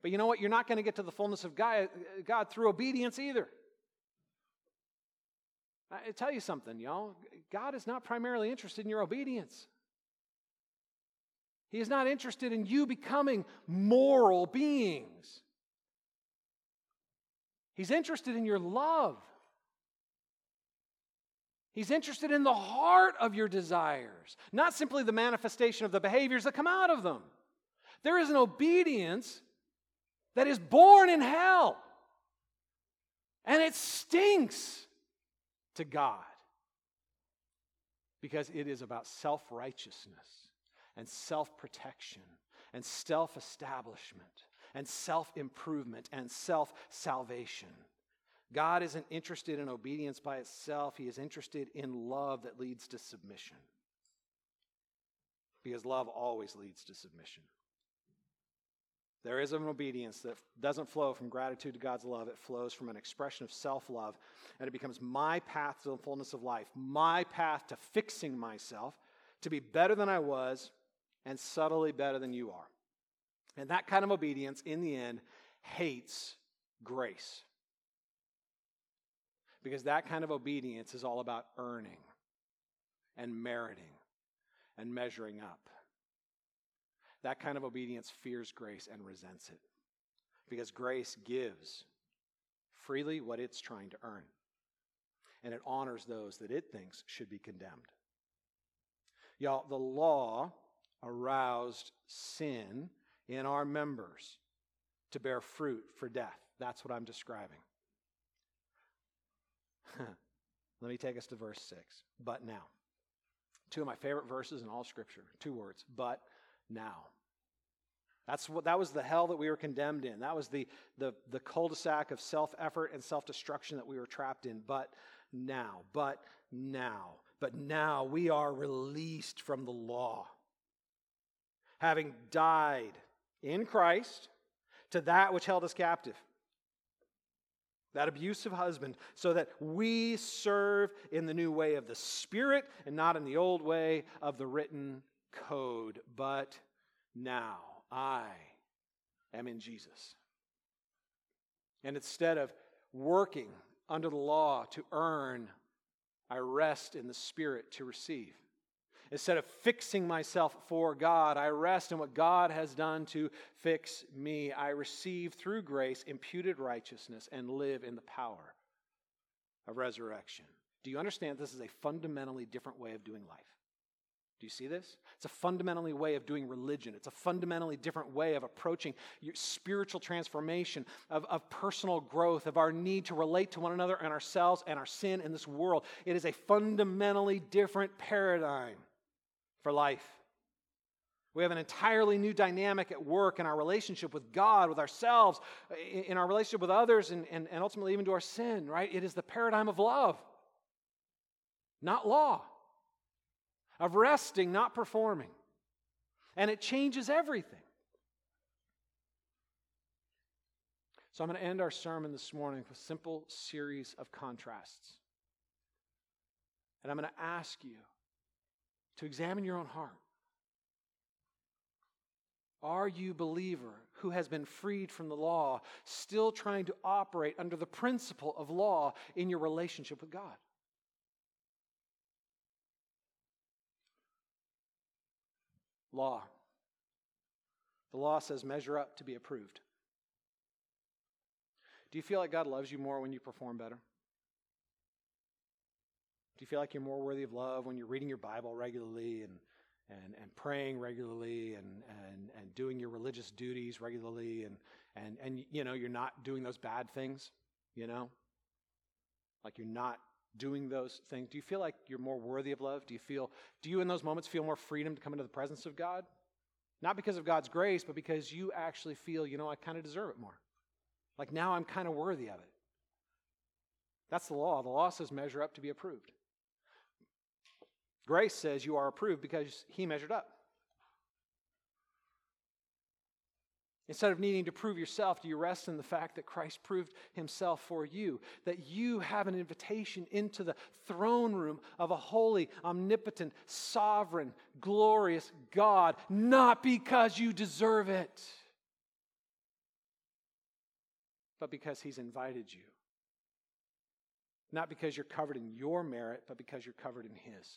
But you know what? You're not going to get to the fullness of God, uh, God through obedience either. I tell you something, y'all. God is not primarily interested in your obedience. He is not interested in you becoming moral beings. He's interested in your love. He's interested in the heart of your desires, not simply the manifestation of the behaviors that come out of them. There is an obedience that is born in hell, and it stinks to God because it is about self righteousness and self protection and self establishment and self improvement and self salvation. God isn't interested in obedience by itself, He is interested in love that leads to submission. Because love always leads to submission. There is an obedience that doesn't flow from gratitude to God's love. It flows from an expression of self love, and it becomes my path to the fullness of life, my path to fixing myself to be better than I was and subtly better than you are. And that kind of obedience, in the end, hates grace. Because that kind of obedience is all about earning and meriting and measuring up. That kind of obedience fears grace and resents it. Because grace gives freely what it's trying to earn, and it honors those that it thinks should be condemned. Y'all, the law aroused sin in our members to bear fruit for death. That's what I'm describing. (laughs) Let me take us to verse 6. But now. Two of my favorite verses in all Scripture. Two words. But now. That's what that was the hell that we were condemned in. That was the the, the cul-de-sac of self-effort and self-destruction that we were trapped in. But now, but now, but now we are released from the law. Having died in Christ to that which held us captive that abusive husband, so that we serve in the new way of the Spirit and not in the old way of the written code. But now I am in Jesus. And instead of working under the law to earn, I rest in the Spirit to receive. Instead of fixing myself for God, I rest in what God has done to fix me. I receive through grace imputed righteousness and live in the power of resurrection. Do you understand this is a fundamentally different way of doing life? Do you see this? It's a fundamentally way of doing religion. It's a fundamentally different way of approaching your spiritual transformation, of, of personal growth, of our need to relate to one another and ourselves and our sin in this world. It is a fundamentally different paradigm for life. We have an entirely new dynamic at work in our relationship with God, with ourselves, in our relationship with others, and, and, and ultimately even to our sin, right? It is the paradigm of love, not law, of resting, not performing. And it changes everything. So I'm going to end our sermon this morning with a simple series of contrasts. And I'm going to ask you to examine your own heart. Are you, believer who has been freed from the law, still trying to operate under the principle of law in your relationship with God? Law. The law says measure up to be approved. Do you feel like God loves you more when you perform better? Do you feel like you're more worthy of love when you're reading your Bible regularly and, and, and praying regularly and, and, and doing your religious duties regularly and, and, and, you know, you're not doing those bad things, you know? Like you're not doing those things. Do you feel like you're more worthy of love? Do you feel, do you in those moments feel more freedom to come into the presence of God? Not because of God's grace, but because you actually feel, you know, I kind of deserve it more. Like now I'm kind of worthy of it. That's the law. The law says measure up to be approved. Grace says you are approved because he measured up. Instead of needing to prove yourself, do you rest in the fact that Christ proved himself for you? That you have an invitation into the throne room of a holy, omnipotent, sovereign, glorious God, not because you deserve it, but because he's invited you. Not because you're covered in your merit, but because you're covered in his.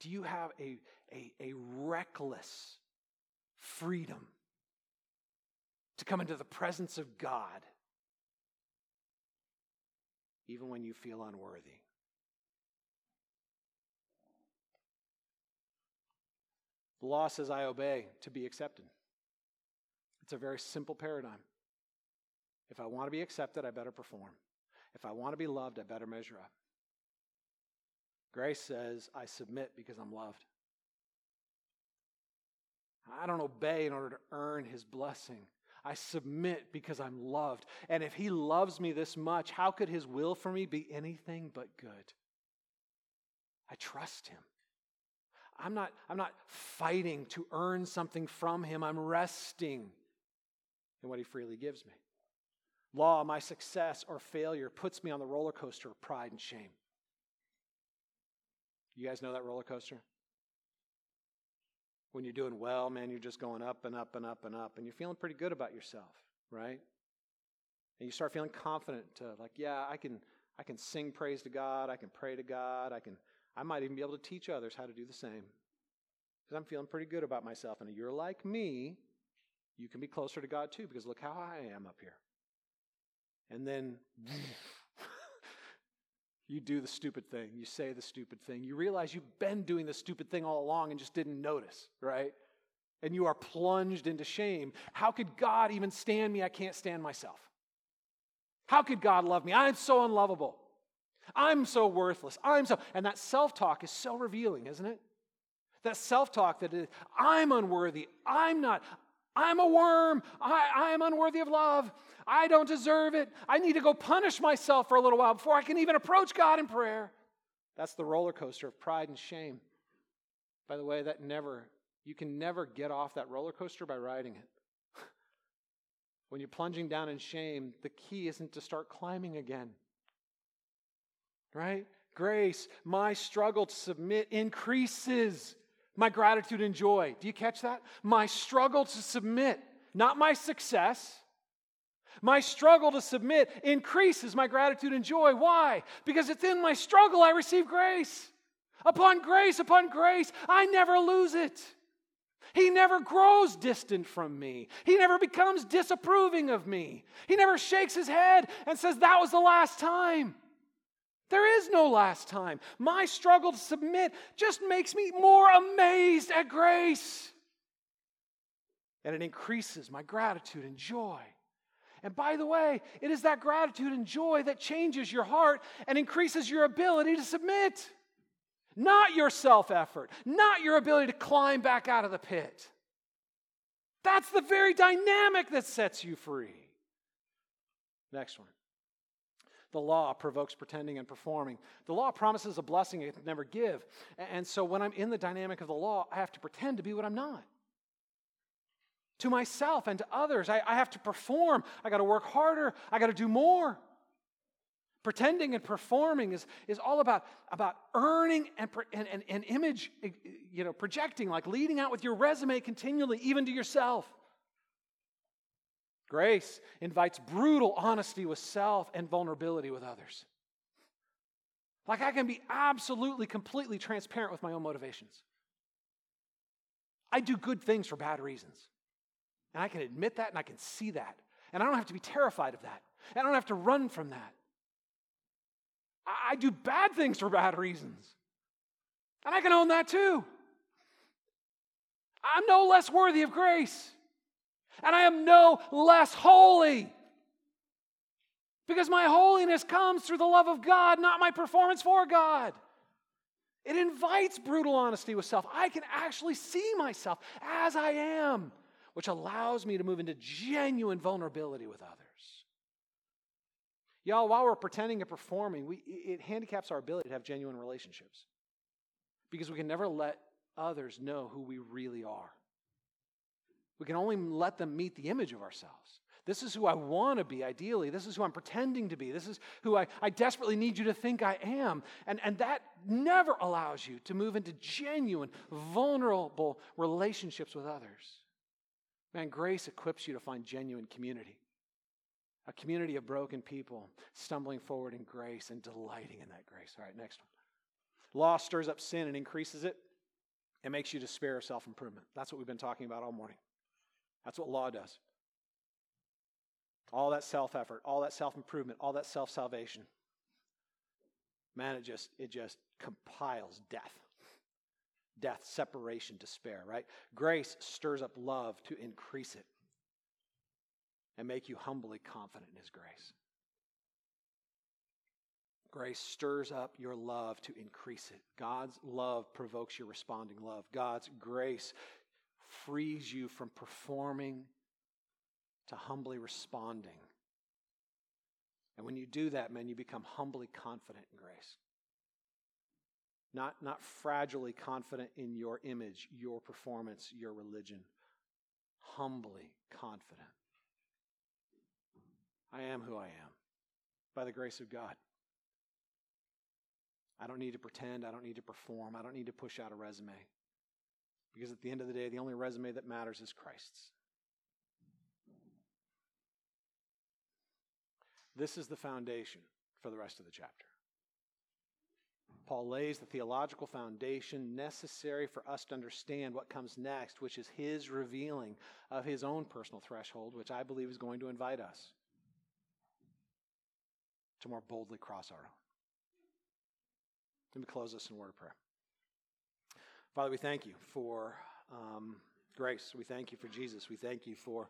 Do you have a, a, a reckless freedom to come into the presence of God even when you feel unworthy. The law says I obey to be accepted. It's a very simple paradigm. If I want to be accepted, I better perform. If I want to be loved, I better measure up. Grace says, I submit because I'm loved. I don't obey in order to earn his blessing. I submit because I'm loved. And if he loves me this much, how could his will for me be anything but good? I trust him. I'm not, I'm not fighting to earn something from him. I'm resting in what he freely gives me. Law, my success or failure puts me on the roller coaster of pride and shame. You guys know that roller coaster? When you're doing well, man, you're just going up and up and up and up, and you're feeling pretty good about yourself, right? And you start feeling confident, uh, like, yeah, I can, I can sing praise to God, I can pray to God, I can, I might even be able to teach others how to do the same. Because I'm feeling pretty good about myself. And if you're like me, you can be closer to God too, because look how high I am up here. And then (laughs) you do the stupid thing. You say the stupid thing. You realize you've been doing the stupid thing all along and just didn't notice, right? And you are plunged into shame. How could God even stand me? I can't stand myself. How could God love me? I'm so unlovable. I'm so worthless. I'm so, and that self talk is so revealing, isn't it? That self talk that is, I'm unworthy. I'm not. I'm a worm. I, I am unworthy of love. I don't deserve it. I need to go punish myself for a little while before I can even approach God in prayer. That's the roller coaster of pride and shame. By the way, that never, you can never get off that roller coaster by riding it. (laughs) when you're plunging down in shame, the key isn't to start climbing again. Right? Grace, my struggle to submit increases my gratitude and joy. Do you catch that? My struggle to submit, not my success. My struggle to submit increases my gratitude and joy. Why? Because it's in my struggle I receive grace. Upon grace, upon grace, I never lose it. He never grows distant from me. He never becomes disapproving of me. He never shakes his head and says, That was the last time. There is no last time. My struggle to submit just makes me more amazed at grace. And it increases my gratitude and joy. And by the way, it is that gratitude and joy that changes your heart and increases your ability to submit. Not your self effort, not your ability to climb back out of the pit. That's the very dynamic that sets you free. Next one. The law provokes pretending and performing. The law promises a blessing it can never give. And so when I'm in the dynamic of the law, I have to pretend to be what I'm not. To myself and to others, I, I have to perform. I got to work harder. I got to do more. Pretending and performing is, is all about, about earning and, and, and, and image, you know, projecting, like leading out with your resume continually, even to yourself. Grace invites brutal honesty with self and vulnerability with others. Like I can be absolutely, completely transparent with my own motivations. I do good things for bad reasons. And I can admit that and I can see that. And I don't have to be terrified of that. I don't have to run from that. I do bad things for bad reasons. And I can own that too. I'm no less worthy of grace and I am no less holy. Because my holiness comes through the love of God, not my performance for God. It invites brutal honesty with self. I can actually see myself as I am, which allows me to move into genuine vulnerability with others. Y'all, while we're pretending and performing, we, it handicaps our ability to have genuine relationships because we can never let others know who we really are. We can only let them meet the image of ourselves. This is who I want to be, ideally. This is who I'm pretending to be. This is who I, I desperately need you to think I am. And, and that never allows you to move into genuine, vulnerable relationships with others. Man, grace equips you to find genuine community. A community of broken people stumbling forward in grace and delighting in that grace. All right, next one. Law stirs up sin and increases it. It makes you despair of self improvement. That's what we've been talking about all morning. That's what law does. All that self effort, all that self improvement, all that self salvation. man, it just, it just compiles death. Death, separation, despair, right? Grace stirs up love to increase it and make you humbly confident in His grace. Grace stirs up your love to increase it. God's love provokes your responding love. God's grace frees you from performing to humbly responding. And when you do that, man, you become humbly confident in grace. Not, not fragilely confident in your image, your performance, your religion. Humbly confident. I am who I am by the grace of God. I don't need to pretend. I don't need to perform. I don't need to push out a resume. Because at the end of the day, the only resume that matters is Christ's. This is the foundation for the rest of the chapter. Paul lays the theological foundation necessary for us to understand what comes next, which is his revealing of his own personal threshold, which I believe is going to invite us to more boldly cross our own. Let me close this in word of prayer. Father, we thank you for um, grace. We thank you for Jesus. We thank you for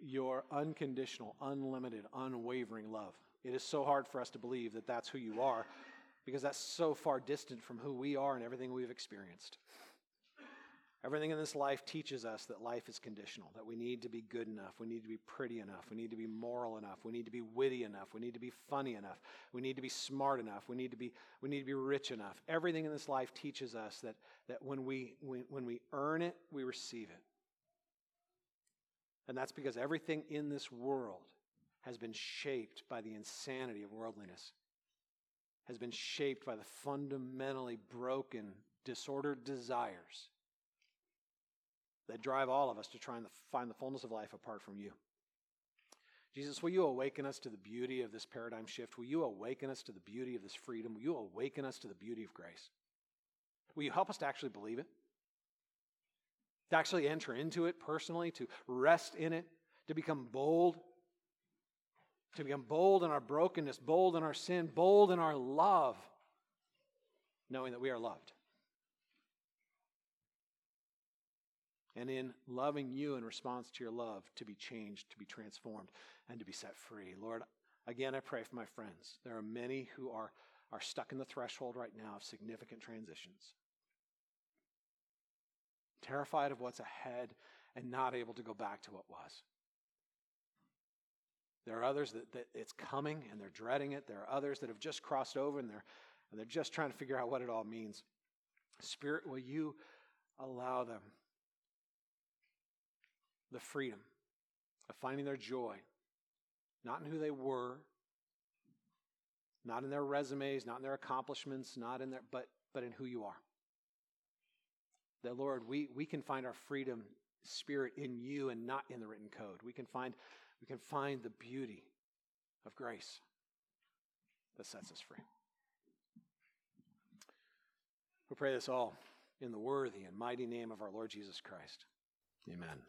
your unconditional, unlimited, unwavering love. It is so hard for us to believe that that's who you are because that's so far distant from who we are and everything we've experienced. Everything in this life teaches us that life is conditional, that we need to be good enough, we need to be pretty enough, we need to be moral enough, we need to be witty enough, we need to be funny enough, we need to be smart enough, we need to be, we need to be rich enough. Everything in this life teaches us that, that when, we, when, when we earn it, we receive it. And that's because everything in this world has been shaped by the insanity of worldliness, has been shaped by the fundamentally broken, disordered desires that drive all of us to try and find the fullness of life apart from you. Jesus, will you awaken us to the beauty of this paradigm shift? Will you awaken us to the beauty of this freedom? Will you awaken us to the beauty of grace? Will you help us to actually believe it? To actually enter into it personally, to rest in it, to become bold, to become bold in our brokenness, bold in our sin, bold in our love, knowing that we are loved. And in loving you in response to your love to be changed, to be transformed, and to be set free. Lord, again, I pray for my friends. There are many who are, are stuck in the threshold right now of significant transitions, terrified of what's ahead and not able to go back to what was. There are others that, that it's coming and they're dreading it. There are others that have just crossed over and they're, and they're just trying to figure out what it all means. Spirit, will you allow them the freedom of finding their joy, not in who they were, not in their resumes, not in their accomplishments, not in their, but, but in who you are. That, Lord, we, we can find our freedom spirit in you and not in the written code. We can find, we can find the beauty of grace that sets us free. We pray this all in the worthy and mighty name of our Lord Jesus Christ. Amen.